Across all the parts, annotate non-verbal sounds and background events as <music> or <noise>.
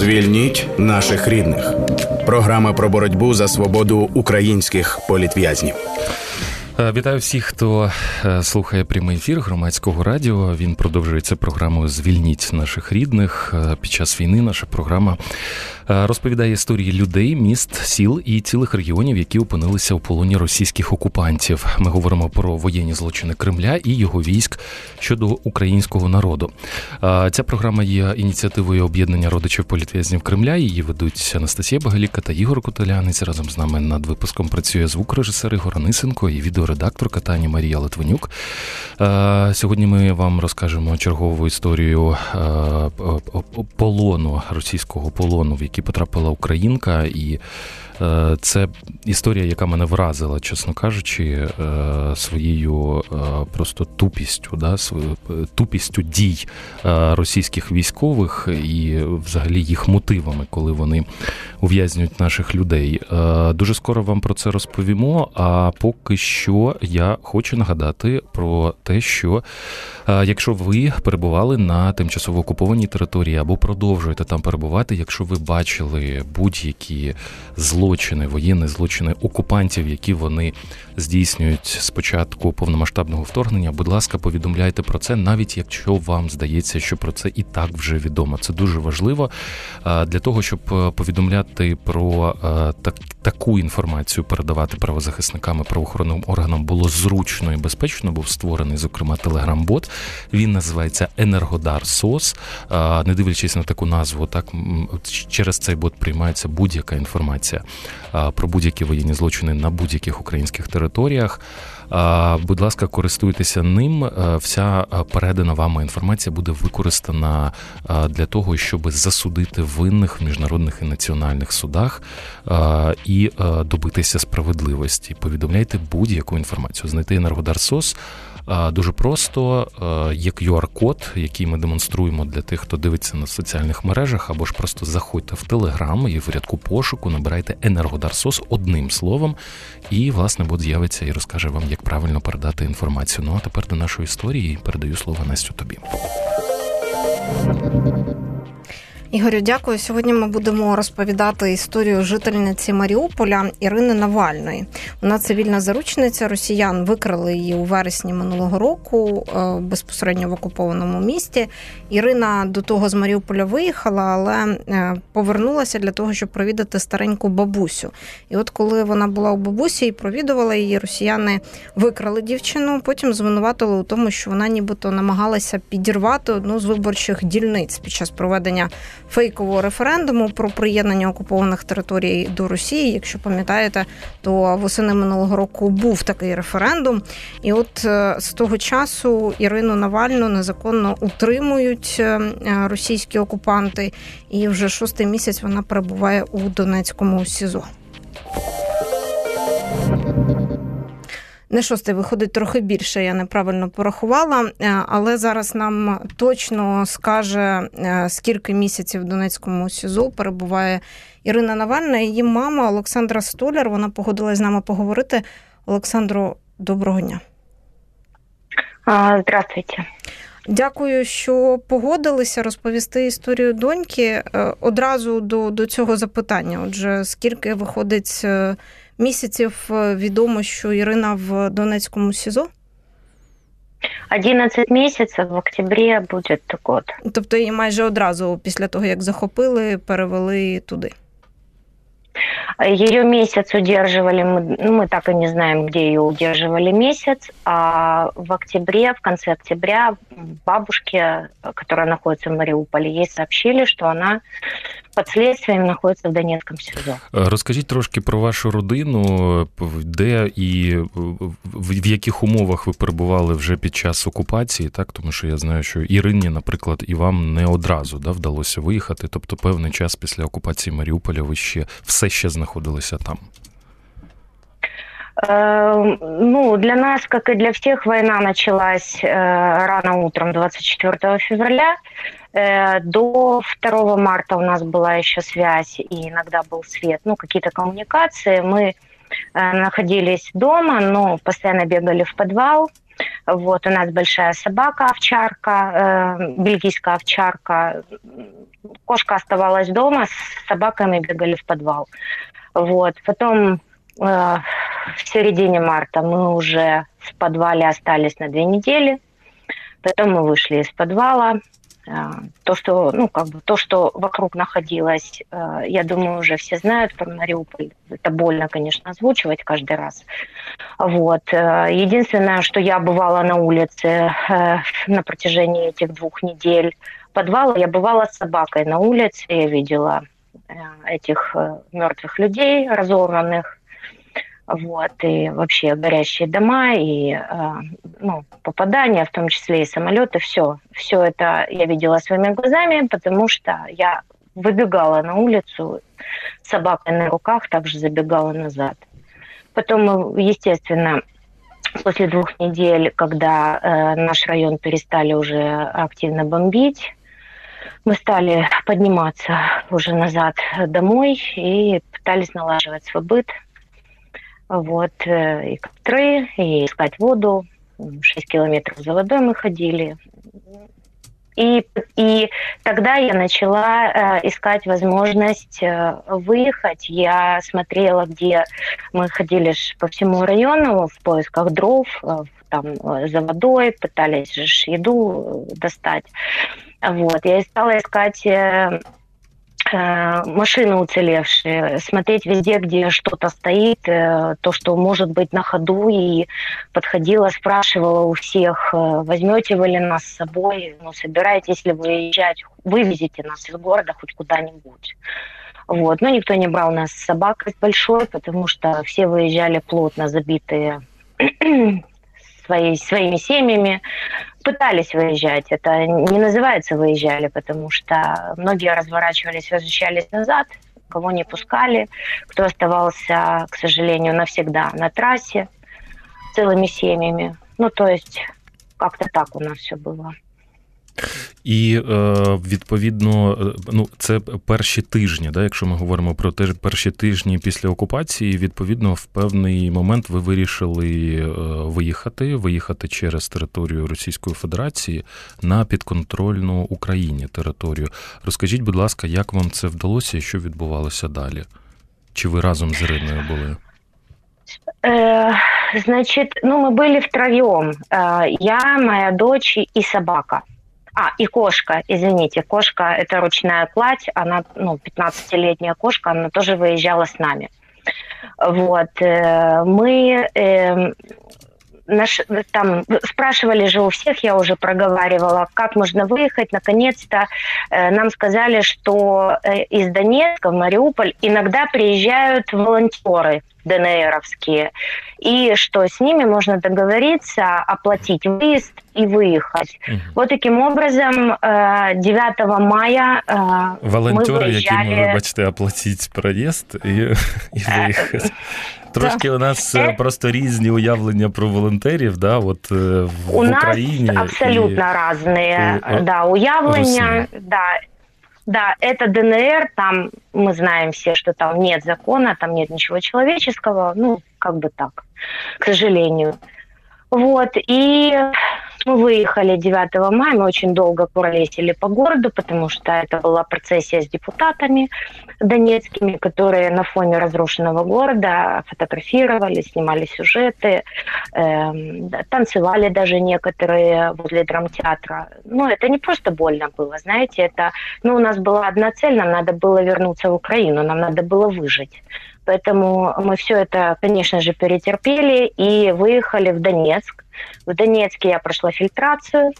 Звільніть наших рідних. Програма про боротьбу за свободу українських політв'язнів. Е, вітаю всіх, хто е, слухає прямий ефір громадського радіо. Він продовжується програмою Звільніть наших рідних е, під час війни. Наша програма розповідає історії людей, міст, сіл і цілих регіонів, які опинилися у полоні російських окупантів. Ми говоримо про воєнні злочини Кремля і його військ щодо українського народу. Ця програма є ініціативою об'єднання родичів політв'язнів Кремля. Її ведуть Анастасія Багаліка та Ігор Котелянець. Разом з нами над випуском працює звукорежисер Ігор Анисенко і відеоредакторка Тані Марія Литвинюк. Сьогодні ми вам розкажемо чергову історію полону російського полону, в який який потрапила українка, і це історія, яка мене вразила, чесно кажучи, е, своєю е, просто тупістю, да, тупістю дій російських військових і взагалі їх мотивами, коли вони ув'язнюють наших людей. Дуже скоро вам про це розповімо. А поки що я хочу нагадати про те, що якщо ви перебували на тимчасово окупованій території або продовжуєте там перебувати, якщо ви бачили будь-які зло злочини, воєнні злочини окупантів, які вони здійснюють спочатку повномасштабного вторгнення. Будь ласка, повідомляйте про це, навіть якщо вам здається, що про це і так вже відомо. Це дуже важливо для того, щоб е, повідомляти про е, так, таку інформацію, передавати правозахисникам і правоохоронним органам було зручно і безпечно. Був створений, зокрема, телеграм-бот. Він називається Енергодар Сос. Не дивлячись на таку назву, так через цей бот приймається будь-яка інформація про будь-які воєнні злочини на будь-яких українських територіях. Будь ласка, користуйтеся ним. Вся передана вами інформація буде використана для того, щоб засудити винних в міжнародних і національних судах і добитися справедливості. Повідомляйте будь-яку інформацію. Знайти Енергодар СОС – Дуже просто є QR-код, який ми демонструємо для тих, хто дивиться на соціальних мережах, або ж просто заходьте в Телеграм і в рядку пошуку набирайте Енергодарсос одним словом, і власне бот з'явиться і розкаже вам, як правильно передати інформацію. Ну а тепер до нашої історії передаю слово Настю тобі. Ігорю, дякую. Сьогодні ми будемо розповідати історію жительниці Маріуполя Ірини Навальної. Вона цивільна заручниця росіян викрали її у вересні минулого року е, безпосередньо в окупованому місті. Ірина до того з Маріуполя виїхала, але е, повернулася для того, щоб провідати стареньку бабусю. І от коли вона була у бабусі і провідувала її, росіяни викрали дівчину. Потім звинуватили у тому, що вона нібито намагалася підірвати одну з виборчих дільниць під час проведення фейкового референдуму про приєднання окупованих територій до Росії. Якщо пам'ятаєте, то восени минулого року був такий референдум, і от е, з того часу Ірину Навальну незаконно утримують е, російські окупанти, і вже шостий місяць вона перебуває у Донецькому СІЗО. Не шостий виходить трохи більше, я неправильно порахувала, е, але зараз нам точно скаже, е, скільки місяців в Донецькому СІЗО перебуває Ірина Навальна. Її мама Олександра Столяр. Вона погодилась з нами поговорити. Олександру, доброго дня. Здравствуйте. Дякую, що погодилися розповісти історію доньки. Е, одразу до, до цього запитання. Отже, скільки виходить місяців відомо, що Ірина в Донецькому СІЗО? 11 місяців в октябрі буде год. Тобто її майже одразу після того, як захопили, перевели туди. Ее месяц удерживали, мы, ну, мы так и не знаем, где ее удерживали месяц, а в октябре, в конце октября бабушке, которая находится в Мариуполе, ей сообщили, что она під слідством знаходиться в Донецькому СІЗО. Розкажіть трошки про вашу родину, де і в яких умовах ви перебували вже під час окупації, так тому що я знаю, що Ірині, наприклад, і вам не одразу да, вдалося виїхати. Тобто, певний час після окупації Маріуполя ви ще все ще знаходилися там. Ну, для нас, как и для всех, война началась рано утром 24 февраля. Э, до 2 марта у нас была еще связь и иногда был свет, ну, какие-то коммуникации. Мы э, находились дома, но постоянно бегали в подвал. Вот, у нас большая собака, овчарка, э, бельгийская овчарка. Кошка оставалась дома, с собаками бегали в подвал. Вот, потом э, в середине марта мы уже в подвале остались на две недели. Потом мы вышли из подвала, то, что, ну, как бы, то, что вокруг находилось, а, я думаю, уже все знают про Мариуполь. Это больно, конечно, озвучивать каждый раз. Вот. А, единственное, что я бывала на улице на протяжении этих двух недель подвала, я бывала с собакой на улице, я видела этих мертвых людей, разорванных, вот, и вообще горящие дома, и э, ну, попадания, в том числе и самолеты, все. Все это я видела своими глазами, потому что я выбегала на улицу с собакой на руках, также забегала назад. Потом мы, естественно, после двух недель, когда э, наш район перестали уже активно бомбить, мы стали подниматься уже назад домой и пытались налаживать свой быт – вот, э, и костры, и искать воду. 6 километров за водой мы ходили. И, и тогда я начала э, искать возможность э, выехать. Я смотрела, где мы ходили по всему району в поисках дров, э, там э, за водой, пытались еду э, достать. Вот. Я стала искать Э, машины уцелевшие, смотреть везде, где что-то стоит, э, то, что может быть на ходу, и подходила, спрашивала у всех, э, возьмете вы ли нас с собой, ну, собираетесь ли выезжать, вывезите нас из города хоть куда-нибудь. Вот. Но никто не брал нас с собакой большой, потому что все выезжали плотно забитые <clears throat> своей, своими семьями пытались выезжать. Это не называется выезжали, потому что многие разворачивались, возвращались назад, кого не пускали, кто оставался, к сожалению, навсегда на трассе целыми семьями. Ну, то есть как-то так у нас все было. І е, відповідно, е, ну це перші тижні, да, якщо ми говоримо про те, перші тижні після окупації, відповідно, в певний момент ви вирішили е, виїхати, виїхати через територію Російської Федерації на підконтрольну Україні територію. Розкажіть, будь ласка, як вам це вдалося і що відбувалося далі? Чи ви разом з Іриною були? Э, значит, ну мы были втроем. Э, я, моя дочь и собака. А, и кошка, извините, кошка – это ручная кладь, она, ну, 15-летняя кошка, она тоже выезжала с нами. Вот, э, мы э, наш, там спрашивали же у всех, я уже проговаривала, как можно выехать. Наконец-то э, нам сказали, что э, из Донецка в Мариуполь иногда приезжают волонтеры ДНРовские, и что с ними можно договориться, оплатить выезд и выехать. Угу. Вот таким образом 9 э, мая Волонтеры, мы выезжали... які, вибачте, оплатить проезд и, <laughs> и выехать. Трошки у нас е... просто різні уявлення про волонтерів, да, от в у Україні. нас абсолютно і... разные, у... да, уявления, да. да, это ДНР, там мы знаем все, что там нет закона, там нет ничего человеческого, ну, как бы так, к сожалению. Вот, и мы выехали 9 мая, мы очень долго куролесили по городу, потому что это была процессия с депутатами донецкими, которые на фоне разрушенного города фотографировали, снимали сюжеты, э, танцевали даже некоторые возле драмтеатра. Ну, это не просто больно было, знаете, это, ну, у нас была одна цель, нам надо было вернуться в Украину, нам надо было выжить. Поэтому мы все это, конечно же, перетерпели и выехали в Донецк. В Донецке я прошла фильтрацию.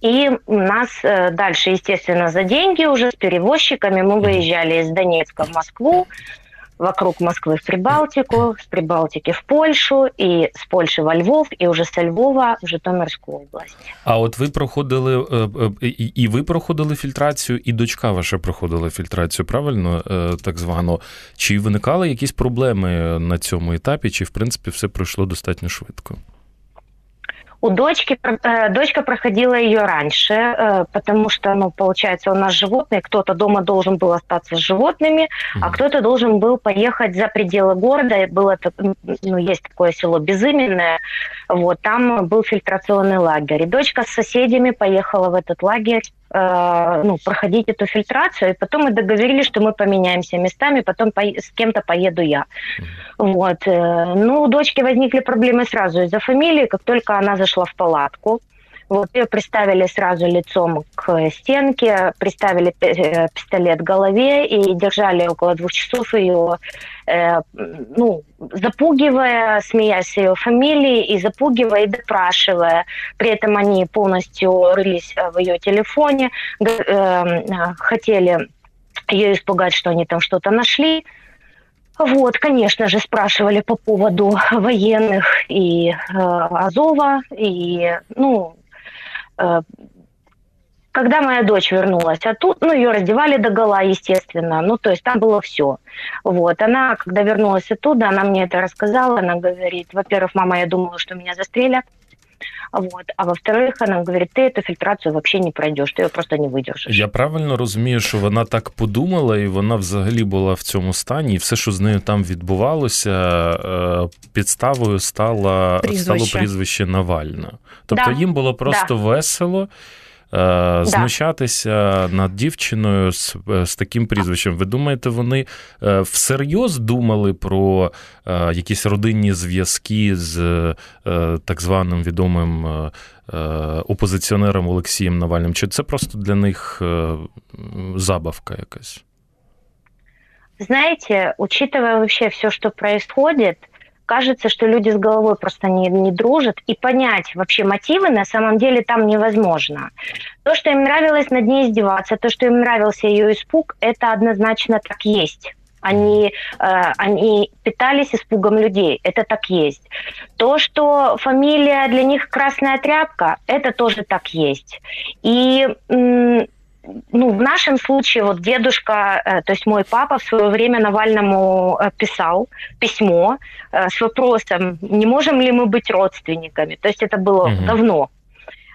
И нас э, дальше, естественно, за деньги уже с перевозчиками мы выезжали из Донецка в Москву, вокруг Москвы в Прибалтику, с Прибалтики в Польшу, і з Польщі во Львов, і вже з Львова в Житомирську область. А от ви проходили і ви проходили фільтрацію, і дочка ваша проходила фільтрацію, правильно так звано? Чи виникали якісь проблеми на цьому етапі, чи в принципі все пройшло достатньо швидко? У дочки, э, дочка проходила ее раньше, э, потому что, ну, получается, у нас животные, кто-то дома должен был остаться с животными, mm-hmm. а кто-то должен был поехать за пределы города. Было, ну, есть такое село Безыменное, вот, там был фильтрационный лагерь. И дочка с соседями поехала в этот лагерь э, ну, проходить эту фильтрацию, и потом мы договорились, что мы поменяемся местами, потом по, с кем-то поеду я. Mm-hmm. Вот. Ну, у дочки возникли проблемы сразу из-за фамилии, как только она зашла в палатку. Вот ее приставили сразу лицом к стенке, приставили э, пистолет к голове и держали около двух часов ее, э, ну, запугивая, смеясь ее фамилией и запугивая и допрашивая. При этом они полностью рылись в ее телефоне, э, хотели ее испугать, что они там что-то нашли. Вот, конечно же, спрашивали по поводу военных и э, Азова, и, ну, э, когда моя дочь вернулась, а тут, ну, ее раздевали до гола, естественно, ну, то есть там было все. Вот, она, когда вернулась оттуда, она мне это рассказала, она говорит, во-первых, мама, я думала, что меня застрелят, вот. А во-вторых, она говорит, ти эту фільтрацію вообще не пройдеш, ти її просто не видержиш. Я правильно розумію, що вона так подумала, і вона взагалі була в цьому стані, і все, що з нею там відбувалося, е, підставою стало прізвище, стало прізвище Навальна. Тобто да. їм було просто да. весело. Е, знущатися над дівчиною з, е, з таким прізвищем. Ви думаєте, вони е, всерйоз думали про якісь родинні зв'язки з так званим відомим опозиціонером Олексієм Навальним? Чи це просто для них забавка якась? Знаете, учитывая вообще все, что происходит, кажется, что люди с головой просто не, не дружат, и понять вообще мотивы на самом деле там невозможно. То, что им нравилось над ней издеваться, то, что им нравился ее испуг, это однозначно так есть. Они, э, они питались испугом людей. Это так есть. То, что фамилия для них красная тряпка, это тоже так есть. И ну, в нашем случае вот дедушка, э, то есть мой папа в свое время Навальному э, писал письмо э, с вопросом, не можем ли мы быть родственниками. То есть это было угу. давно.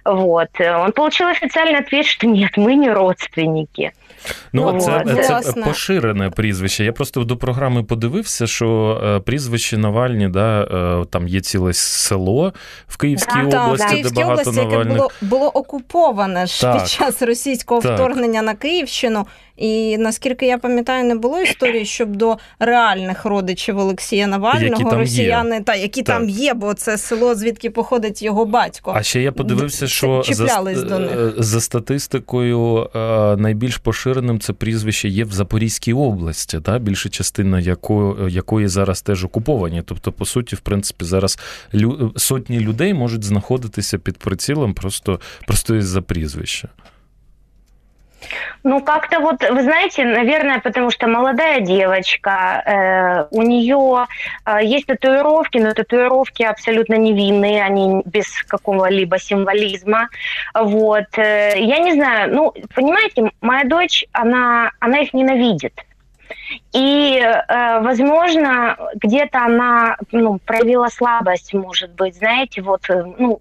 Вот. Он получил официальный ответ, что нет, мы не родственники. Ну, це це поширене прізвище. Я просто до програми подивився, що е, прізвище Навальні, да, е, там є ціле село в Київській да, області, да, де багато області, Навальних. яке було було окуповане ж так, під час російського так. вторгнення на Київщину. І наскільки я пам'ятаю, не було історії, щоб до реальних родичів Олексія Навального росіяни є. та які так. там є, бо це село, звідки походить його батько. А ще я подивився, що за, до них. Е, за статистикою найбільш поширеним це прізвище є в Запорізькій області, та більша частина якої, якої зараз теж окуповані. Тобто, по суті, в принципі, зараз лю, сотні людей можуть знаходитися під прицілом просто, просто із-за прізвища. Ну, как-то вот, вы знаете, наверное, потому что молодая девочка, э, у нее э, есть татуировки, но татуировки абсолютно невинные, они без какого-либо символизма. Вот. Э, я не знаю, ну, понимаете, моя дочь, она, она их ненавидит. И, э, возможно, где-то она ну, проявила слабость, может быть, знаете, вот, э, ну,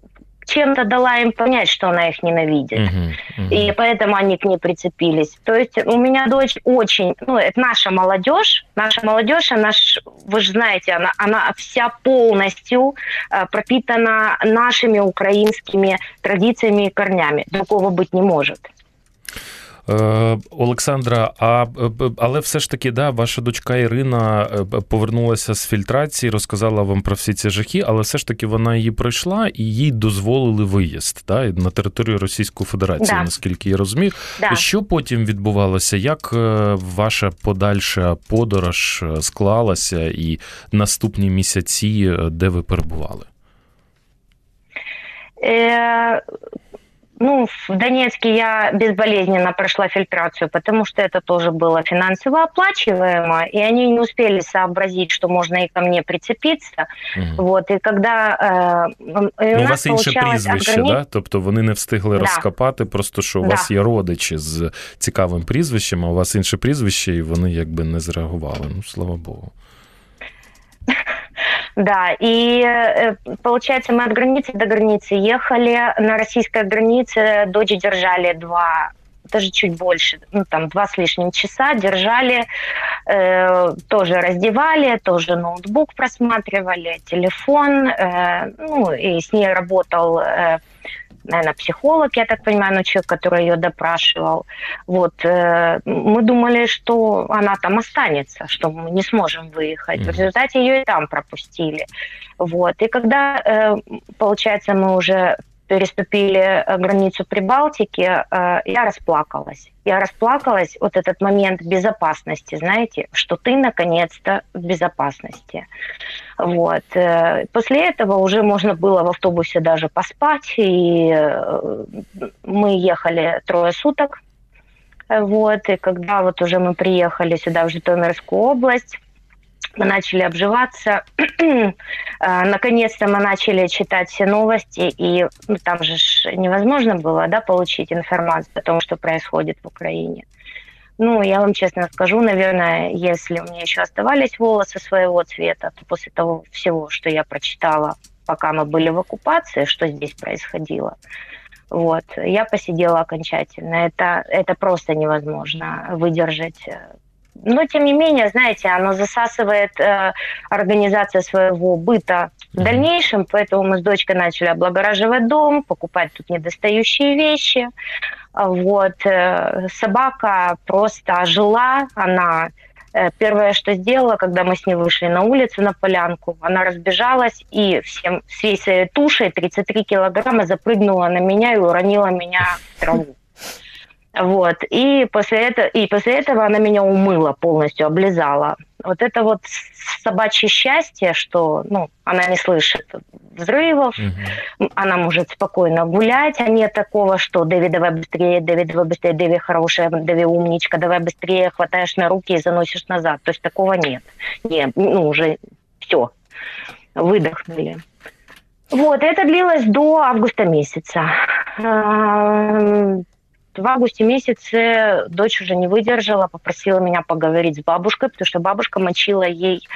чем-то дала им понять, что она их ненавидит. Uh-huh, uh-huh. И поэтому они к ней прицепились. То есть у меня дочь очень, ну, это наша молодежь, наша молодежь, она, вы же знаете, она, она вся полностью э, пропитана нашими украинскими традициями и корнями. Другого быть не может. Е, Олександра, а е, але все ж таки, да, ваша дочка Ірина е, повернулася з фільтрації, розказала вам про всі ці жахи, але все ж таки вона її пройшла і їй дозволили виїзд да, на територію Російської Федерації, да. наскільки я розумію. Да. Що потім відбувалося? Як ваша подальша подорож склалася і наступні місяці, де ви перебували? Ну, в Донецке я безболезненно прошла фильтрацию, потому что это тоже было финансово оплачиваемо, и они не успели сообразить, что можно и ко мне прицепиться. Угу. Вот, и когда э, ну, у, у вас інше прізвище, ограничь... да? Тобто вони не встигли да. розкопати, просто що у да. вас є родичі з цікавим прізвищем, а у вас інше прізвище, і вони якби не зреагували. Ну, слава Богу. Да, и э, получается, мы от границы до границы ехали. На российской границе дочь держали два даже чуть больше, ну там два с лишним часа держали, э, тоже раздевали, тоже ноутбук просматривали, телефон, э, ну и с ней работал э, наверное, психолог, я так понимаю, ну, человек, который ее допрашивал. Вот. Э, мы думали, что она там останется, что мы не сможем выехать. Mm-hmm. В результате ее и там пропустили. Вот. И когда, э, получается, мы уже переступили э, границу Прибалтики, э, я расплакалась. Я расплакалась вот этот момент безопасности, знаете, что ты наконец-то в безопасности. Вот. Э, после этого уже можно было в автобусе даже поспать, и мы ехали трое суток. Вот. И когда вот уже мы приехали сюда, в Житомирскую область, мы начали обживаться. <clears throat> А, наконец-то мы начали читать все новости, и ну, там же невозможно было да, получить информацию о том, что происходит в Украине. Ну, я вам честно скажу, наверное, если у меня еще оставались волосы своего цвета, то после того всего, что я прочитала, пока мы были в оккупации, что здесь происходило, вот, я посидела окончательно. Это, это просто невозможно выдержать но, тем не менее, знаете, оно засасывает э, организация своего быта в дальнейшем, поэтому мы с дочкой начали облагораживать дом, покупать тут недостающие вещи. Вот. Э, собака просто ожила, она э, Первое, что сделала, когда мы с ней вышли на улицу, на полянку, она разбежалась и всем, всей своей тушей 33 килограмма запрыгнула на меня и уронила меня в траву. Вот. И после, этого, и после этого она меня умыла полностью, облизала. Вот это вот собачье счастье, что ну, она не слышит взрывов, угу. она может спокойно гулять, а нет такого, что Дэви, давай быстрее, Дэви, давай быстрее, Дэви хорошая, Дэви умничка, давай быстрее, хватаешь на руки и заносишь назад. То есть такого нет. Нет, ну уже все, выдохнули. Вот, это длилось до августа месяца в августе месяце дочь уже не выдержала, попросила меня поговорить с бабушкой, потому что бабушка мочила ей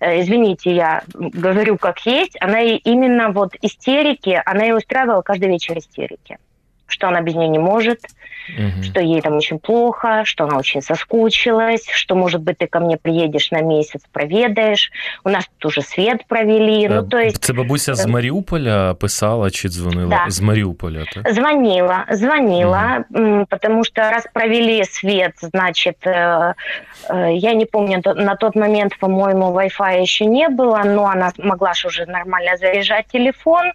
э, извините, я говорю как есть, она именно вот истерики, она ей устраивала каждый вечер истерики что она без нее не может, угу. что ей там очень плохо, что она очень соскучилась, что, может быть, ты ко мне приедешь на месяц, проведаешь. У нас тут уже свет провели. Ну, то есть... Це бабуся з Маріуполя писала чи дзвонила? Да. З Маріуполя, так? Звонила, звонила, угу. потому что раз провели свет, значит, э, э, я не помню, на тот момент, по-моему, Wi-Fi еще не было, но она могла же уже нормально заряжать телефон,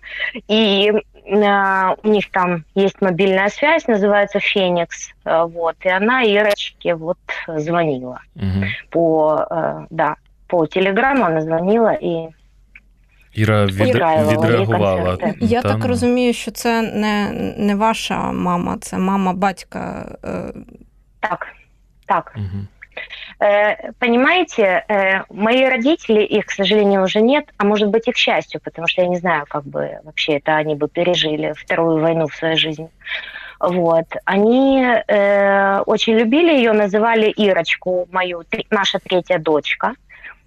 и э, у них там есть мобильная связь, называется Феникс, э, вот, и она Ирочке вот звонила угу. по, э, да, по телеграмму она звонила і. Іра від... відреагувала. Я Там... так розумію, що це не не ваша мама, це мама батька. Так, так. Угу. Понимаете, мои родители, их, к сожалению, уже нет, а может быть и к счастью, потому что я не знаю, как бы вообще это они бы пережили вторую войну в своей жизни. Вот. Они э, очень любили ее, называли Ирочку, мою, наша третья дочка.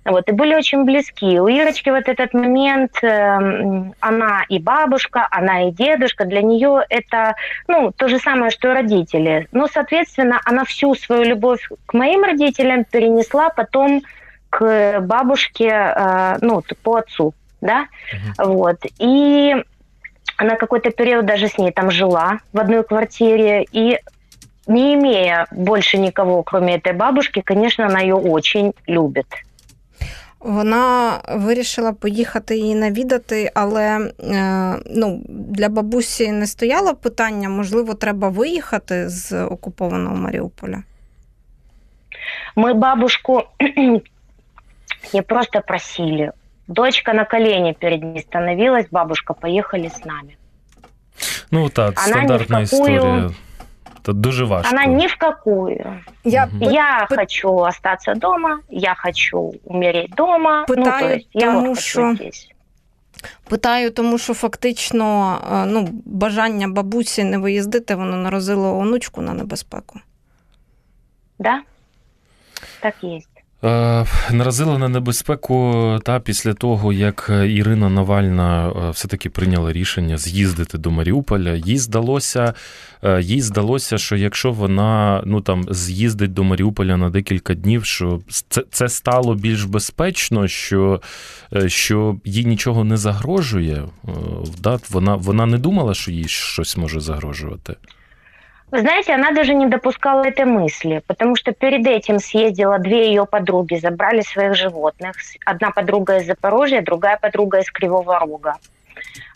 Вот, и были очень близки. У Ирочки вот этот момент, э, она и бабушка, она и дедушка, для нее это ну, то же самое, что и родители. Но, соответственно, она всю свою любовь к моим родителям перенесла потом к бабушке, э, ну, по отцу, да, uh-huh. вот. И она какой-то период даже с ней там жила в одной квартире, и не имея больше никого, кроме этой бабушки, конечно, она ее очень любит. Вона вирішила поїхати її навідати, але ну, для бабусі не стояло питання, можливо, треба виїхати з окупованого Маріуполя. Мы бабушку <clears throat> не просто просили, Дочка на колени перед ней становилась, бабушка, поехали с нами. Ну так, Она стандартна історія. Это дуже важко. Она ни в какую. Я, угу. я п... хочу остаться дома, я хочу умереть дома. Питаю, ну, то есть я тому, вот що... здесь. Питаю, тому що фактично ну, бажання бабусі не виїздити, воно наразило онучку на небезпеку. Да, так є. Е, наразила на небезпеку та після того, як Ірина Навальна е, все-таки прийняла рішення з'їздити до Маріуполя. Їй здалося, е, їй здалося, що якщо вона ну там з'їздить до Маріуполя на декілька днів, що це це стало більш безпечно, що що їй нічого не загрожує. Да? Вона, Вона не думала, що їй щось може загрожувати. Вы знаете, она даже не допускала этой мысли, потому что перед этим съездила две ее подруги, забрали своих животных. Одна подруга из Запорожья, другая подруга из Кривого Рога.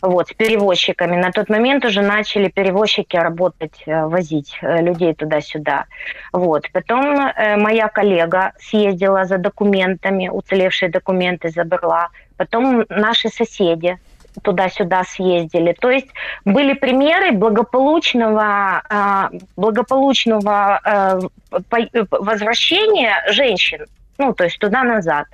Вот, с перевозчиками. На тот момент уже начали перевозчики работать, э, возить э, людей туда-сюда. Вот. Потом э, моя коллега съездила за документами, уцелевшие документы забрала. Потом наши соседи туда-сюда съездили. То есть были примеры благополучного, а, благополучного а, возвращения женщин ну, то есть туда-назад.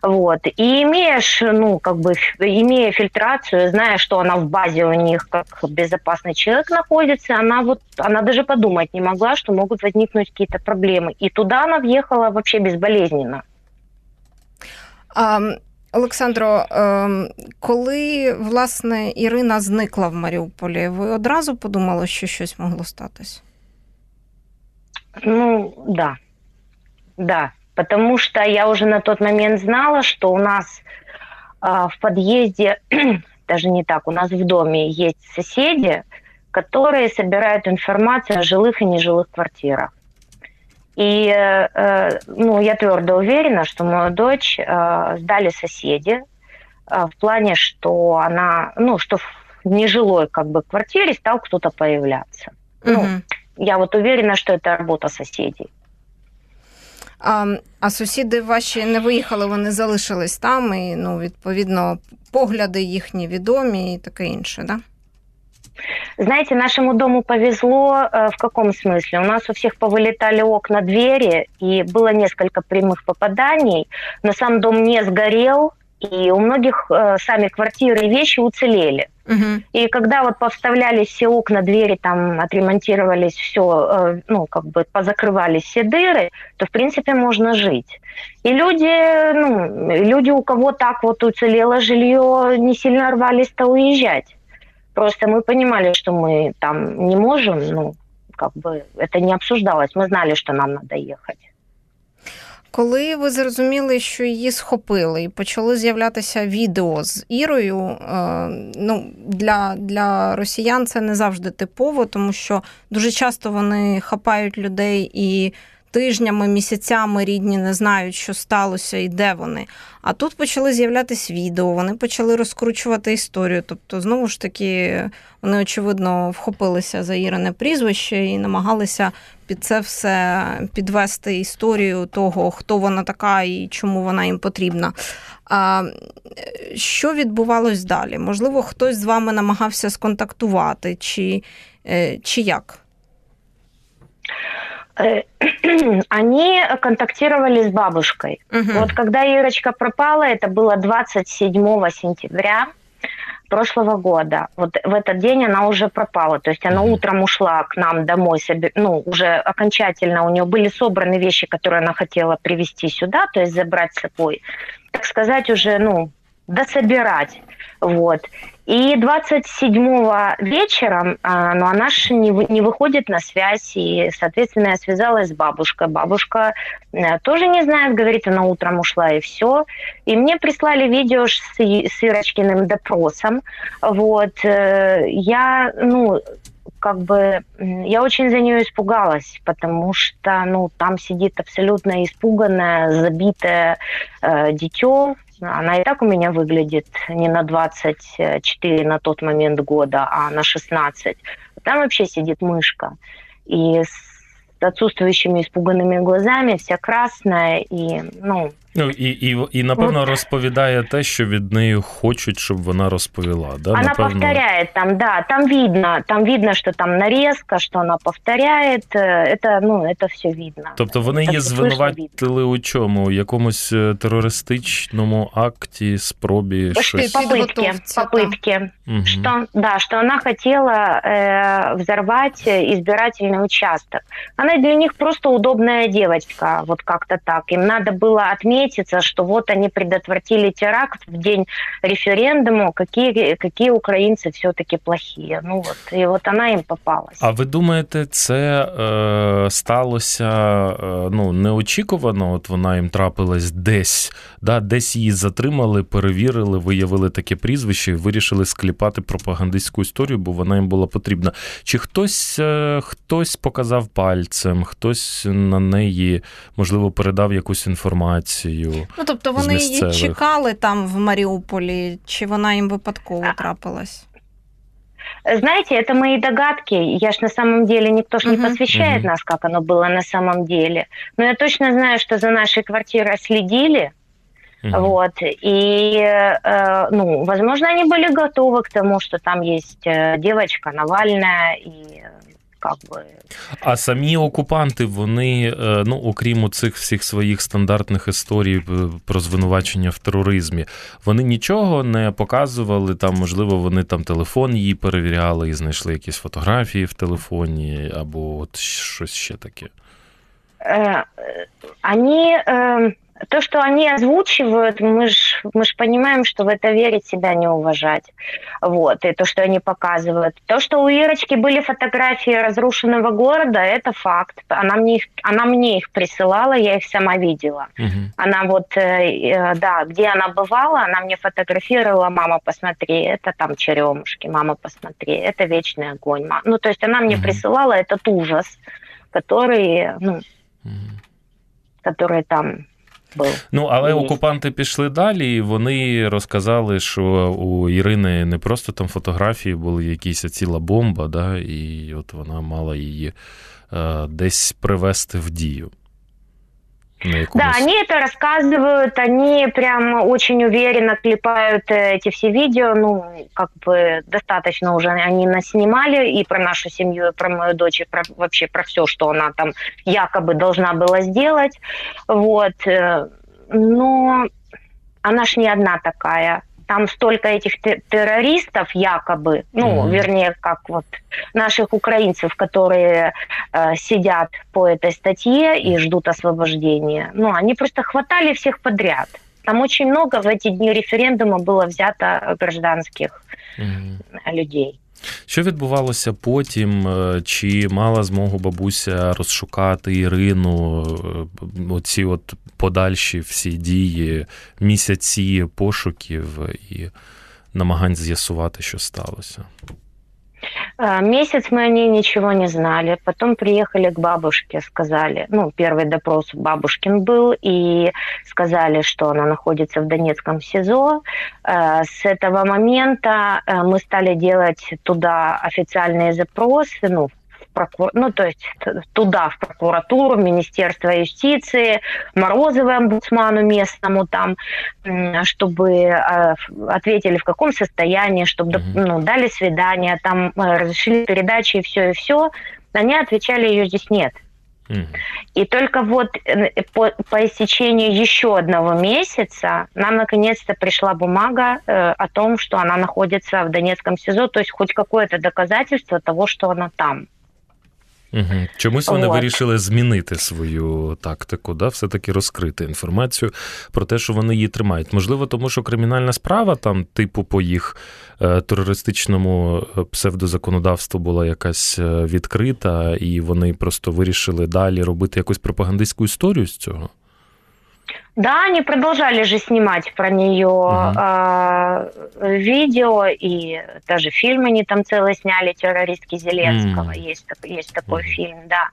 Вот. И имеешь, ну, как бы, имея фильтрацию, зная, что она в базе у них как безопасный человек находится, она вот, она даже подумать не могла, что могут возникнуть какие-то проблемы. И туда она въехала вообще безболезненно. Um... Олександро, ем, коли власне Ірина зникла в Маріуполі, ви одразу подумали, що щось могло статись? Ну, да. Да. Потому что я уже на тот момент знала, что у нас а, в подъезде, <clears throat> даже не так, у нас в доме есть соседи, которые собирают информацию о жилых и нежилых квартирах. И э, ну, я твердо уверена, что мою дочь э, сдали соседи э, в плане, что она, ну, что в нежилой как бы квартире стал кто-то появляться. Угу. Ну, я вот уверена, що це робота сусідів. А а сусіди ваші не виїхали, вони залишились там, і ну, відповідно, погляди їхні відомі і таке інше, да? Знаете, нашему дому повезло э, в каком смысле? У нас у всех повылетали окна, двери, и было несколько прямых попаданий, но сам дом не сгорел, и у многих э, сами квартиры и вещи уцелели. Угу. И когда вот повставлялись все окна, двери, там отремонтировались все, э, ну, как бы позакрывались все дыры, то, в принципе, можно жить. И люди, ну, люди, у кого так вот уцелело жилье, не сильно рвались-то уезжать. Просто мы понимали, что мы там не можем, ну, как бы это не обсуждалось. Мы знали, что нам надо ехать. Коли ви зрозуміли, що її схопили, і почали з'являтися відео з Ірою, е, ну для для росіян це не завжди типово, тому що дуже часто вони хапають людей і тижнями, місяцями рідні не знають, що сталося і де вони. А тут почали з'являтись відео, вони почали розкручувати історію. Тобто, знову ж таки, вони, очевидно, вхопилися за Ірине прізвище і намагалися під це все підвести історію того, хто вона така і чому вона їм потрібна. А Що відбувалось далі? Можливо, хтось з вами намагався сконтактувати, чи, е, чи як? Э, <clears throat> они контактировали с бабушкой. Угу. Вот когда Ирочка пропала, это было 27 сентября прошлого года. Вот в этот день она уже пропала. То есть она утром ушла к нам домой, ну, уже окончательно у нее были собраны вещи, которые она хотела привезти сюда, то есть забрать с собой. Так сказать, уже, ну, дособирать. Вот. И 27-го вечером, а, ну, она же не, не выходит на связь, и, соответственно, я связалась с бабушкой. Бабушка э, тоже не знает, говорит, она утром ушла, и все. И мне прислали видео с, с Ирочкиным допросом. Вот. Э, я, ну, как бы я очень за нее испугалась, потому что ну там сидит абсолютно испуганное, забитое э, дитё, она и так у меня выглядит не на 24 на тот момент года, а на 16. Там вообще сидит мышка. И с отсутствующими испуганными глазами, вся красная. И, ну, Ну і і, і напевно вот. розповідає те, що від неї хочуть, щоб вона розповіла. Да? Она напевно... повторяет там, да, там видно, там видно, що там нарезка, що вона повторяє. Это, ну, это все видно. Тобто вони її звинуватили у чому? У якомусь е, терористичному акті, спробі щось? Попытки, попытки. Угу. Что, да, что она хотела э, взорвать избирательный участок. Она для них просто удобная девочка, вот как-то так. Им надо было отметиться, что вот они предотвратили теракт в день референдума, какие, какие украинцы все-таки плохие. Ну вот, и вот она им попалась. А ви думаєте, це е, сталося е, ну, неочікувано? От вона їм трапилась десь, да, десь її затримали, перевірили, виявили таке прізвище і вирішили скліпати пропагандистську історію, бо вона їм була потрібна. Чи хтось, е, хтось показав пальцем, хтось на неї, можливо, передав якусь інформацію. Ну, тобто вони її чекали там в Маріуполі, чи вона їм випадково трапилась? Знаете, это мои догадки. Я ж на самом деле, никто ж не uh-huh. посвящает uh-huh. нас, как оно было на самом деле. Но я точно знаю, что за нашей квартирой следили. Uh-huh. Вот. И, э, ну, возможно, они были готовы к тому, что там есть э, девочка Навальная и как би. А самі окупанти, вони, е, ну окрім цих всіх своїх стандартних історій е, про звинувачення в тероризмі, вони нічого не показували. Там, можливо, вони там телефон її перевіряли і знайшли якісь фотографії в телефоні, або от щось ще таке. Е, они то, что они озвучивают, мы же мы ж понимаем, что в это верить себя не уважать. Вот, и то, что они показывают. То, что у Ирочки были фотографии разрушенного города, это факт. Она мне их, она мне их присылала, я их сама видела. Угу. Она вот, э, э, да, где она бывала, она мне фотографировала, мама, посмотри, это там черемушки, мама, посмотри, это вечный огонь. Ну, то есть она мне угу. присылала этот ужас, который, ну, угу. который там. Ну але окупанти пішли далі. і Вони розказали, що у Ірини не просто там фотографії були якісь ціла бомба, да, і от вона мала її е, десь привести в дію. Да, они это рассказывают, они прям очень уверенно клепают эти все видео, ну, как бы достаточно уже они нас снимали и про нашу семью, и про мою дочь, и про, вообще про все, что она там якобы должна была сделать, вот, э, но она ж не одна такая, там столько этих террористов якобы, ну, mm-hmm. вернее, как вот наших украинцев, которые э, сидят по этой статье и ждут освобождения. Ну, они просто хватали всех подряд. Там очень много в эти дни референдума было взято гражданских mm-hmm. людей. Що відбувалося потім? Е, чи мала змогу бабуся розшукати Ірину? Е, оці от подальші всі дії, місяці пошуків і намагань з'ясувати, що сталося? Месяц мы о ней ничего не знали. Потом приехали к бабушке, сказали, ну, первый допрос бабушкин был, и сказали, что она находится в Донецком СИЗО. С этого момента мы стали делать туда официальные запросы, ну, прокур... ну, то есть туда, в прокуратуру, в Министерство юстиции, Морозовой омбудсману местному там, чтобы э, ответили, в каком состоянии, чтобы mm-hmm. ну, дали свидание, там э, разрешили передачи и все, и все. Они отвечали, ее здесь нет. И только вот э, по, по истечении еще одного месяца нам наконец-то пришла бумага э, о том, что она находится в Донецком СИЗО, то есть хоть какое-то доказательство того, что она там. Угу. Чомусь вони От. вирішили змінити свою тактику, да, все-таки розкрити інформацію про те, що вони її тримають. Можливо, тому що кримінальна справа там, типу, по їх е, терористичному е, псевдозаконодавству була якась е, відкрита, і вони просто вирішили далі робити якусь пропагандистську історію з цього. Да, они продолжали же снимать про нее угу. э, видео, и даже фильм они там целый сняли, террористки Зеленского, mm. есть, есть такой mm. фильм, да.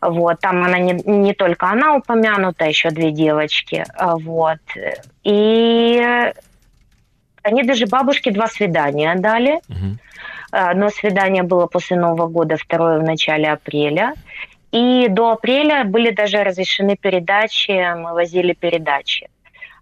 Вот, там она не, не только она упомянута, еще две девочки, вот. И они даже бабушке два свидания дали. Mm-hmm. Но свидание было после Нового года, второе в начале апреля. И до апреля были даже разрешены передачи, мы возили передачи.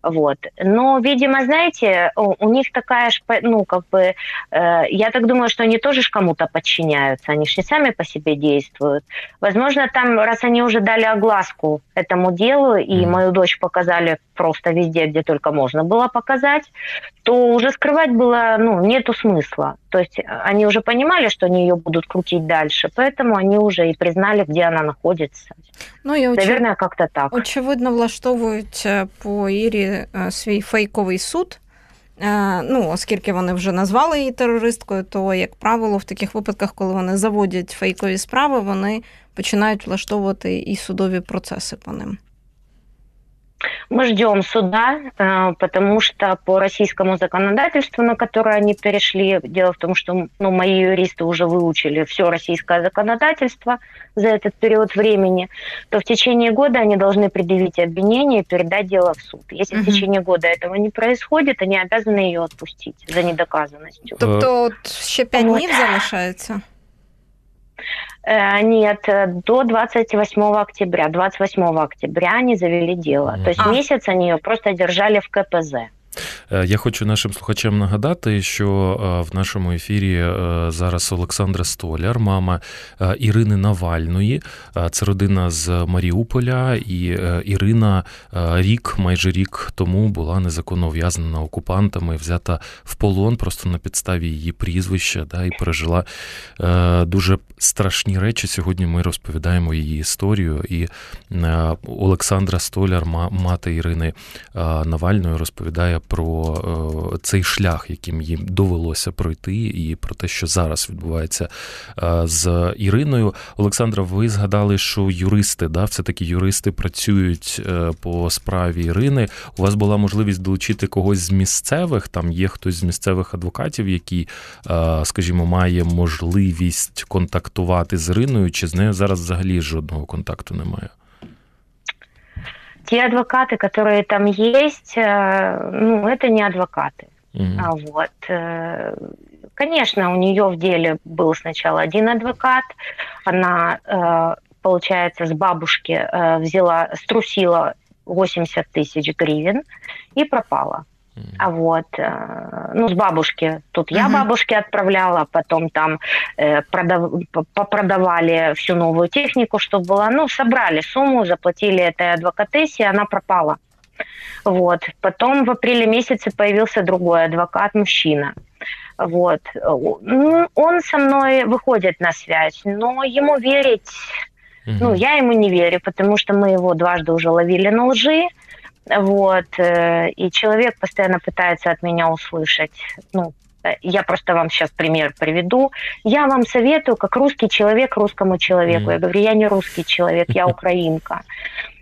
Вот. Но, видимо, знаете, у, у них такая ж, ну, как бы, э, я так думаю, что они тоже ж кому-то подчиняются, они же не сами по себе действуют. Возможно, там, раз они уже дали огласку этому делу, и mm. мою дочь показали просто везде, где только можно было показать, то уже скрывать было, ну, нету смысла. То есть они уже понимали, что они ее будут крутить дальше, поэтому они уже и признали, где она находится. Ну, і Наверное, как-то так. Очевидно, влаштовують по Ірі свій фейковий суд. Ну, оскільки вони вже назвали її терористкою, то, як правило, в таких випадках, коли вони заводять фейкові справи, вони починають влаштовувати і судові процеси по ним. Мы ждем суда, э, потому что по российскому законодательству, на которое они перешли, дело в том, что ну, мои юристы уже выучили все российское законодательство за этот период времени, то в течение года они должны предъявить обвинение и передать дело в суд. Если угу. в течение года этого не происходит, они обязаны ее отпустить за недоказанностью. Тобто от ще 5 вот. днів залишається? Э, нет, э, до 28 октября. 28 октября они завели дело. То есть а. месяц они ее просто держали в КПЗ. Е, я хочу нашим слухачам нагадати, що е, в нашому ефірі е, зараз Олександра Столяр, мама Ірини Навальної. Це родина з Маріуполя, і Ірина рік, майже рік тому була незаконно ув'язнена окупантами, взята в полон просто на підставі її прізвища, да, і пережила дуже страшні речі. Сьогодні ми розповідаємо її історію. І Олександра Столяр, мати Ірини Навальної, розповідає про е, цей шлях, яким їм довелося пройти, і про те, що зараз відбувається е, з Іриною. Олександра, ви згадали, що юристи, да, все таки юристи працюють е, по справі Ірини. У вас була можливість долучити когось з місцевих. Там є хтось з місцевих адвокатів, який, скажімо, має можливість контактувати з Іриною, чи з нею зараз взагалі жодного контакту немає? Те адвокаты, которые там есть, э, ну, это не адвокаты. Mm-hmm. Вот. Э, конечно, у нее в деле был сначала один адвокат. Она, э, получается, с бабушки взяла, струсила 80 тысяч гривен и пропала. А вот, э, ну, с бабушки. Тут я бабушке отправляла, потом там э, продав... попродавали всю новую технику, что было. Ну, собрали сумму, заплатили этой адвокатессе, она пропала. Вот. Потом в апреле месяце появился другой адвокат, мужчина. Вот. Ну, он со мной выходит на связь, но ему верить, ну, я ему не верю, потому что мы его дважды уже ловили на лжи. Вот. Э, и человек постоянно пытается от меня услышать, ну, э, я просто вам сейчас пример приведу. Я вам советую, как русский человек русскому человеку. Mm. Я говорю, я не русский человек, я <laughs> украинка.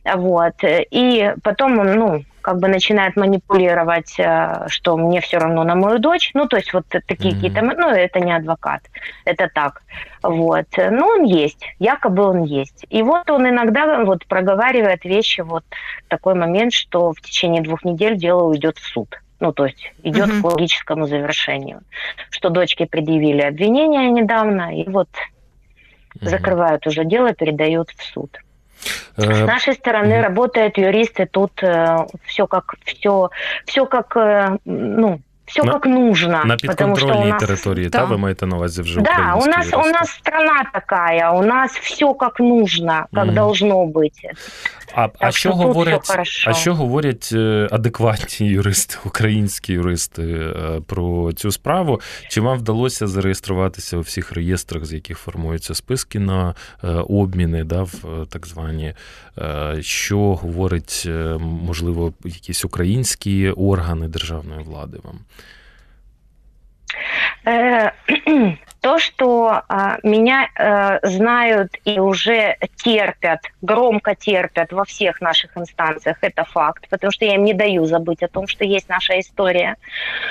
Вот. И потом ну, как бы начинает манипулировать, э, что мне все равно на мою дочь. Ну, то есть вот такие mm-hmm. какие-то, ну, это не адвокат, это так. Вот. Но он есть, якобы он есть. И вот он иногда вот проговаривает вещи, вот такой момент, что в течение двух недель дело уйдет в суд. Ну, то есть идет mm-hmm. к логическому завершению. Что дочке предъявили обвинения недавно, и вот mm-hmm. закрывают уже дело, передают в суд. С э, нашей стороны работают юристы, тут э, все как все, все как э, ну все на, как нужно. На підконтрольній нас... території, да. та ви маєте на увазі вже Да, у нас, у нас страна такая, у нас все как нужно, как mm должно быть. А а що говорять а що говорять адекватні юристи, <laughs> українські юристи е, про цю справу? Чи вам вдалося зареєструватися у всіх реєстрах, з яких формуються списки на е, обміни, да, в е, так звані? Що говорять, можливо, якісь українські органи державної влади вам? Uh, <clears throat> <coughs> То, что э, меня э, знают и уже терпят, громко терпят во всех наших инстанциях, это факт, потому что я им не даю забыть о том, что есть наша история.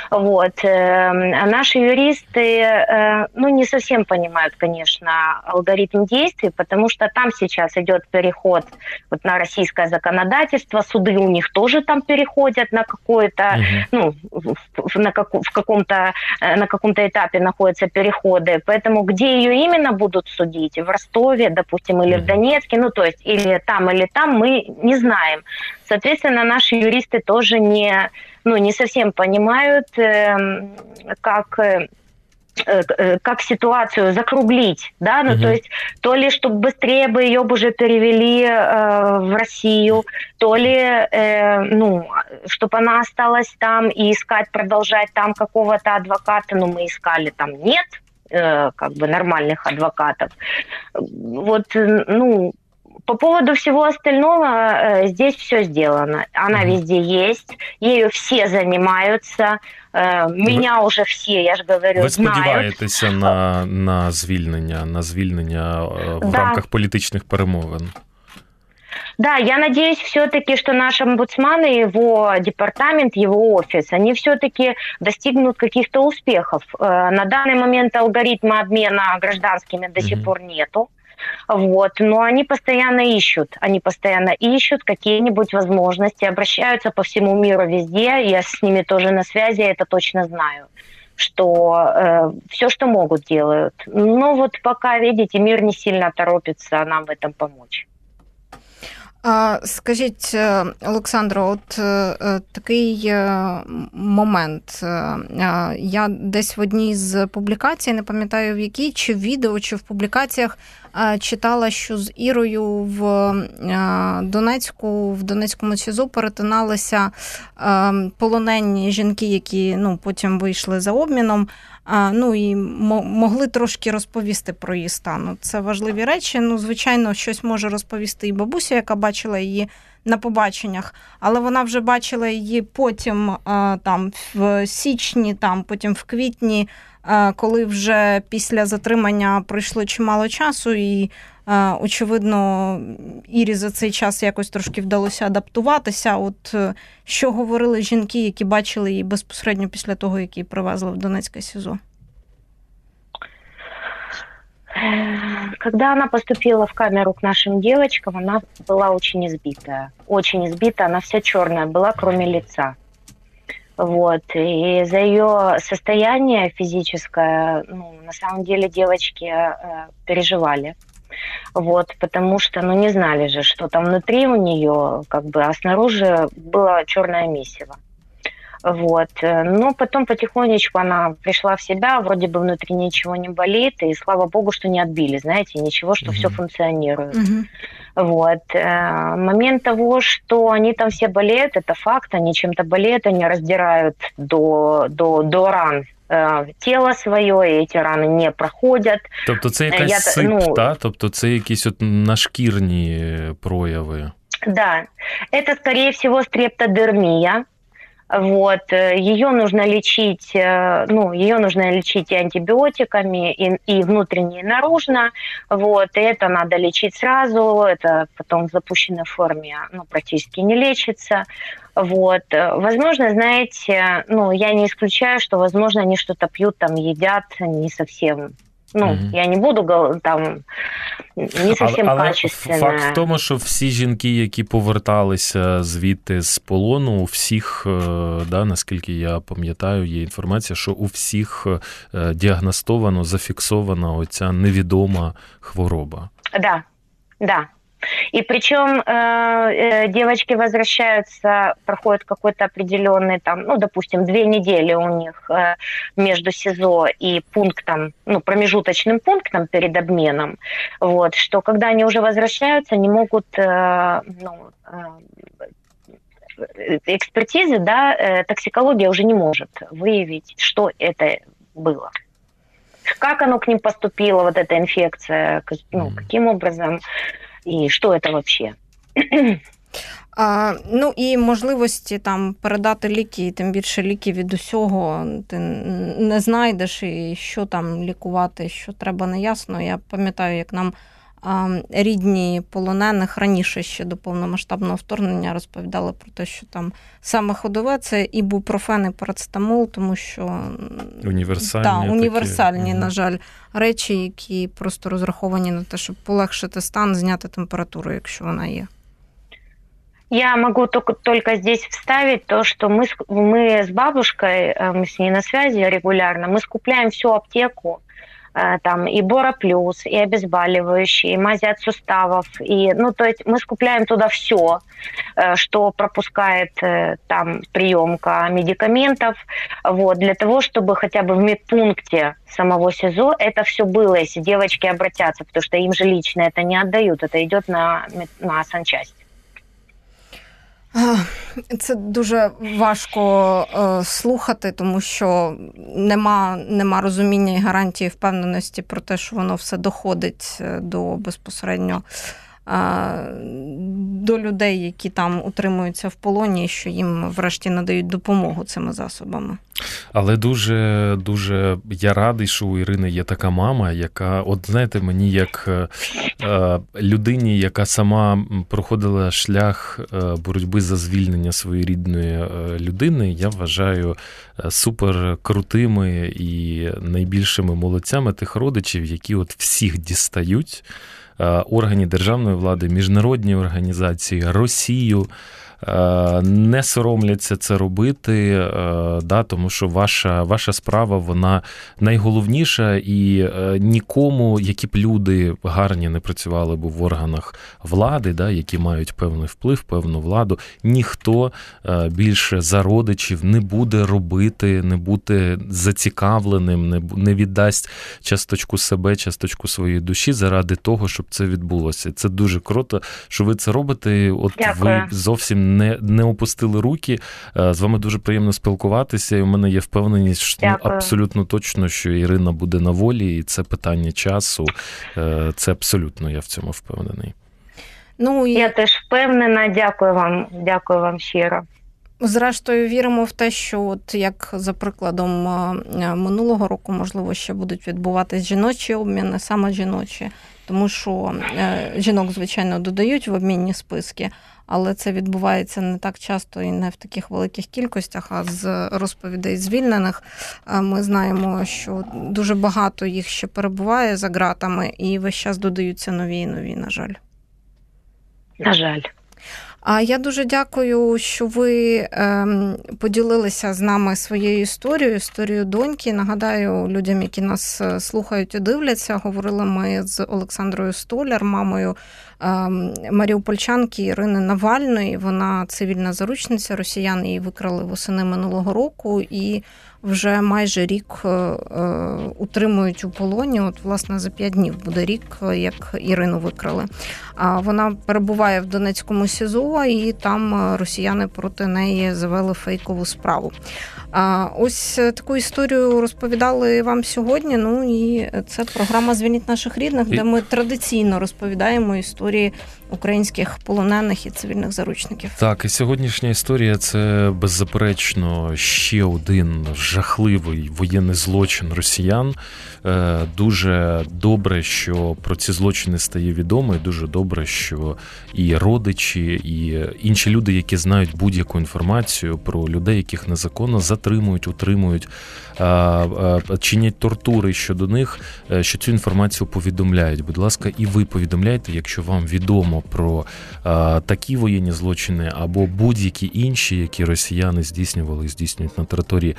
Вот. Э, а наши юристы, э, ну, не совсем понимают, конечно, алгоритм действий, потому что там сейчас идет переход вот на российское законодательство, суды у них тоже там переходят на какое-то, угу. ну, в, на как, в каком-то, э, на каком-то этапе находится переход годы, поэтому где ее именно будут судить, в Ростове, допустим, или в Донецке, ну, то есть или там, или там, мы не знаем. Соответственно, наши юристы тоже не, ну, не совсем понимают, эм, как э, Э, э, как ситуацию закруглить, да, ну угу. то есть то ли чтобы быстрее бы ее уже перевели э, в Россию, то ли э, ну чтобы она осталась там и искать продолжать там какого-то адвоката, ну мы искали там нет, э, как бы нормальных адвокатов, вот ну по поводу всего остального, э, здесь все сделано. Она mm везде есть, ею все занимаются. Э, меня уже всі, я ж говорю, Ви сподіваєтеся на на звільнення, на звільнення э, в да. рамках політичних перемовин? Да, я надеюсь все-таки, что наш омбудсман и его департамент, его офис, они все-таки достигнут каких-то успехов. Э, на данный момент алгоритма обмена гражданскими до сих пор нету. Вот. Но они постоянно ищут, они постоянно ищут какие-нибудь возможности, обращаются по всему миру везде, я с ними тоже на связи, я это точно знаю что э, все, что могут, делают. Но вот пока, видите, мир не сильно торопится нам в этом помочь. Скажіть, е, Олександро, от е, такий е, момент. Я десь в одній з публікацій, не пам'ятаю в якій, чи в відео, чи в публікаціях читала, що з Ірою в Донецьку, в Донецькому СІЗО перетиналися полонені жінки, які ну, потім вийшли за обміном ну і могли трошки розповісти про її стан. Це важливі речі. Ну, звичайно, щось може розповісти і бабуся, яка бачила її на побаченнях, але вона вже бачила її потім там в січні, там потім в квітні, коли вже після затримання пройшло чимало часу і. Очевидно, Ірі за цей час якось трошки вдалося адаптуватися. От е, що говорили жінки, які бачили її безпосередньо після того, як її привезли в Донецьке СІЗО? Когда она поступила в камеру к нашим девочкам, она была очень избитая. Очень избитая, она вся черная была, кроме лица. Вот. И за ее состояние физическое, ну, на самом деле девочки э, переживали. Вот, потому что, ну, не знали же, что там внутри у нее, как бы, а снаружи было черное месиво. Вот. Но потом потихонечку она пришла в себя, вроде бы внутри ничего не болит, и слава богу, что не отбили, знаете, ничего, что mm-hmm. все функционирует. Mm-hmm. Вот. Э, момент того, что они там все болеют, это факт, они чем-то болеют, они раздирают до, до, до ран э, тіло своє, і ці рани не проходять. Тобто це якась Я, сип, ну, та? тобто це якісь от нашкірні прояви? Да, это, скорее всего, стрептодермия. Вот. Э, ее нужно лечить, э, ну, ее нужно лечить и антибиотиками, и, и внутренне, и наружно. Вот. И это надо лечить сразу, это потом в запущенной форме ну, практически не лечится. Вот. Возможно, знаете, ну, я не исключаю, что, возможно, они что-то пьют, там, едят не совсем Ну, mm я не буду там не зовсім але, качественно. Факт в тому, що всі жінки, які поверталися звідти з полону, у всіх, е, да, наскільки я пам'ятаю, є інформація, що у всіх е, діагностовано, зафіксована оця невідома хвороба. Да, да. И причем э, э, девочки возвращаются, проходят какой-то определенный, там, ну, допустим, две недели у них э, между СИЗО и пунктом, ну, промежуточным пунктом перед обменом, вот, что когда они уже возвращаются, они могут, э, ну, э, экспертизы, да, э, токсикология уже не может выявить, что это было. Как оно к ним поступило, вот эта инфекция, ну, каким образом і що це взагалі. А, Ну і можливості там передати ліки, тим більше ліки від усього ти не знайдеш, і що там лікувати, що треба, не ясно. Я пам'ятаю, як нам рідні полонених раніше ще до повномасштабного вторгнення розповідали про те, що там саме ходове це ібупрофен і парацетамол, тому що універсальні, та, універсальні такі. на жаль, речі, які просто розраховані на те, щоб полегшити стан, зняти температуру, якщо вона є. Я могу только, только здесь вставить то, что мы, мы с бабушкой, э, мы с ней на связи регулярно, мы скупляем всю аптеку, Э, там и Бора Плюс, и обезболивающие, и мази от суставов. И, ну, то есть мы скупляем туда все, э, что пропускает э, там приемка медикаментов, вот, для того, чтобы хотя бы в медпункте самого СИЗО это все было, если девочки обратятся, потому что им же лично это не отдают, это идет на, на санчасть. Це дуже важко е, слухати, тому що нема нема розуміння і гарантії впевненості про те, що воно все доходить е, до безпосередньо до людей, які там утримуються в полоні, що їм врешті надають допомогу цими засобами. Але дуже дуже я радий, що у Ірини є така мама, яка, от знаєте, мені як е, е людині, яка сама проходила шлях е, боротьби за звільнення своєї рідної людини, я вважаю супер крутими і найбільшими молодцями тих родичів, які от всіх дістають. Е, органі державної влади, міжнародні організації, Росію. Е, не соромляться це робити, е, да, тому що ваша ваша справа вона найголовніша, і е, нікому, які б люди гарні не працювали б в органах влади, да, які мають певний вплив, певну владу, ніхто більше за родичів не буде робити, не бути зацікавленим, не не віддасть часточку себе, часточку своєї душі заради того, щоб це відбулося. Це дуже круто, що ви це робите. От Дякую. ви зовсім не не опустили руки. Е, з вами дуже приємно спілкуватися. І у мене є впевненість, що ну, абсолютно точно, що Ірина буде на волі, і це питання часу. Е, це абсолютно я в цьому впевнений. Ну і я теж впевнена. Дякую вам, дякую вам щиро. Зрештою, віримо в те, що от як за прикладом е, минулого року, можливо, ще будуть відбуватись жіночі обміни, саме жіночі, тому що жінок, звичайно, додають в обмінні списки, але це відбувається не так часто і не в таких великих кількостях. А з розповідей звільнених е, ми знаємо, що дуже багато їх ще перебуває за ґратами, і весь час додаються нові і нові, на жаль. На жаль. А я дуже дякую, що ви ем, поділилися з нами своєю історією, історією доньки. Нагадаю людям, які нас е, слухають і дивляться. Говорили ми з Олександрою Столяр, мамою ем, Маріупольчанки Ірини Навальної. Вона цивільна заручниця. Росіян її викрали восени минулого року і вже майже рік е, е, утримують у полоні. От, власне, за п'ять днів буде рік, як Ірину викрали. А вона перебуває в Донецькому СІЗО, і там е, росіяни проти неї завели фейкову справу. А ось таку історію розповідали вам сьогодні. Ну і це програма Звільніть наших рідних, де ми традиційно розповідаємо історії українських полонених і цивільних заручників. Так, і сьогоднішня історія це беззаперечно ще один жахливий воєнний злочин росіян. Е, дуже добре, що про ці злочини стає відомо, і дуже добре, що і родичі, і інші люди, які знають будь-яку інформацію про людей, яких незаконно затримують, утримують, чинять тортури щодо них, е, що цю інформацію повідомляють. Будь ласка, і ви повідомляйте, якщо вам відомо про такі воєнні злочини або будь-які інші, які росіяни здійснювали і здійснюють на території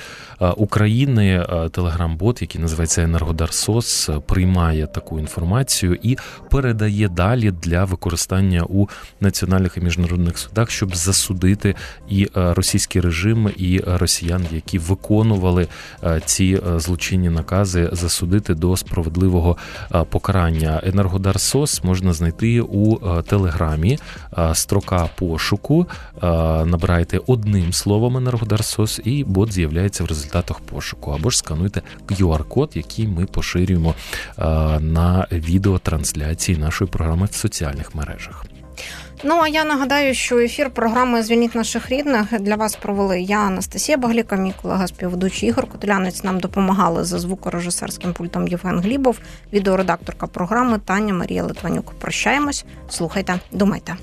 України. Телеграм-бот, який називається Енергодар СОС, приймає таку інформацію і передає далі для використання у національних і міжнародних судах, щоб засудити і російський режим, і росіян, які виконували ці злочинні накази, засудити до справедливого покарання. Енергодар СОС можна знайти у телеграмі. Строка пошуку набирайте одним словом «Енергодарсос» і бот з'являється в результатах пошуку. Або ж скануйте QR-код, який ми поширюємо на відеотрансляції нашої програми в соціальних мережах. Ну а я нагадаю, що ефір програми Звільніть наших рідних для вас провели я, Анастасія Багліка, мій колега співведучий Ігор Котелянець. Нам допомагали за звукорежисерським пультом Євген Глібов, відеоредакторка програми Таня Марія Литванюк. Прощаємось, слухайте, думайте.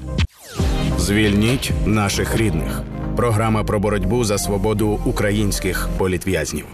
Звільніть наших рідних. Програма про боротьбу за свободу українських політв'язнів.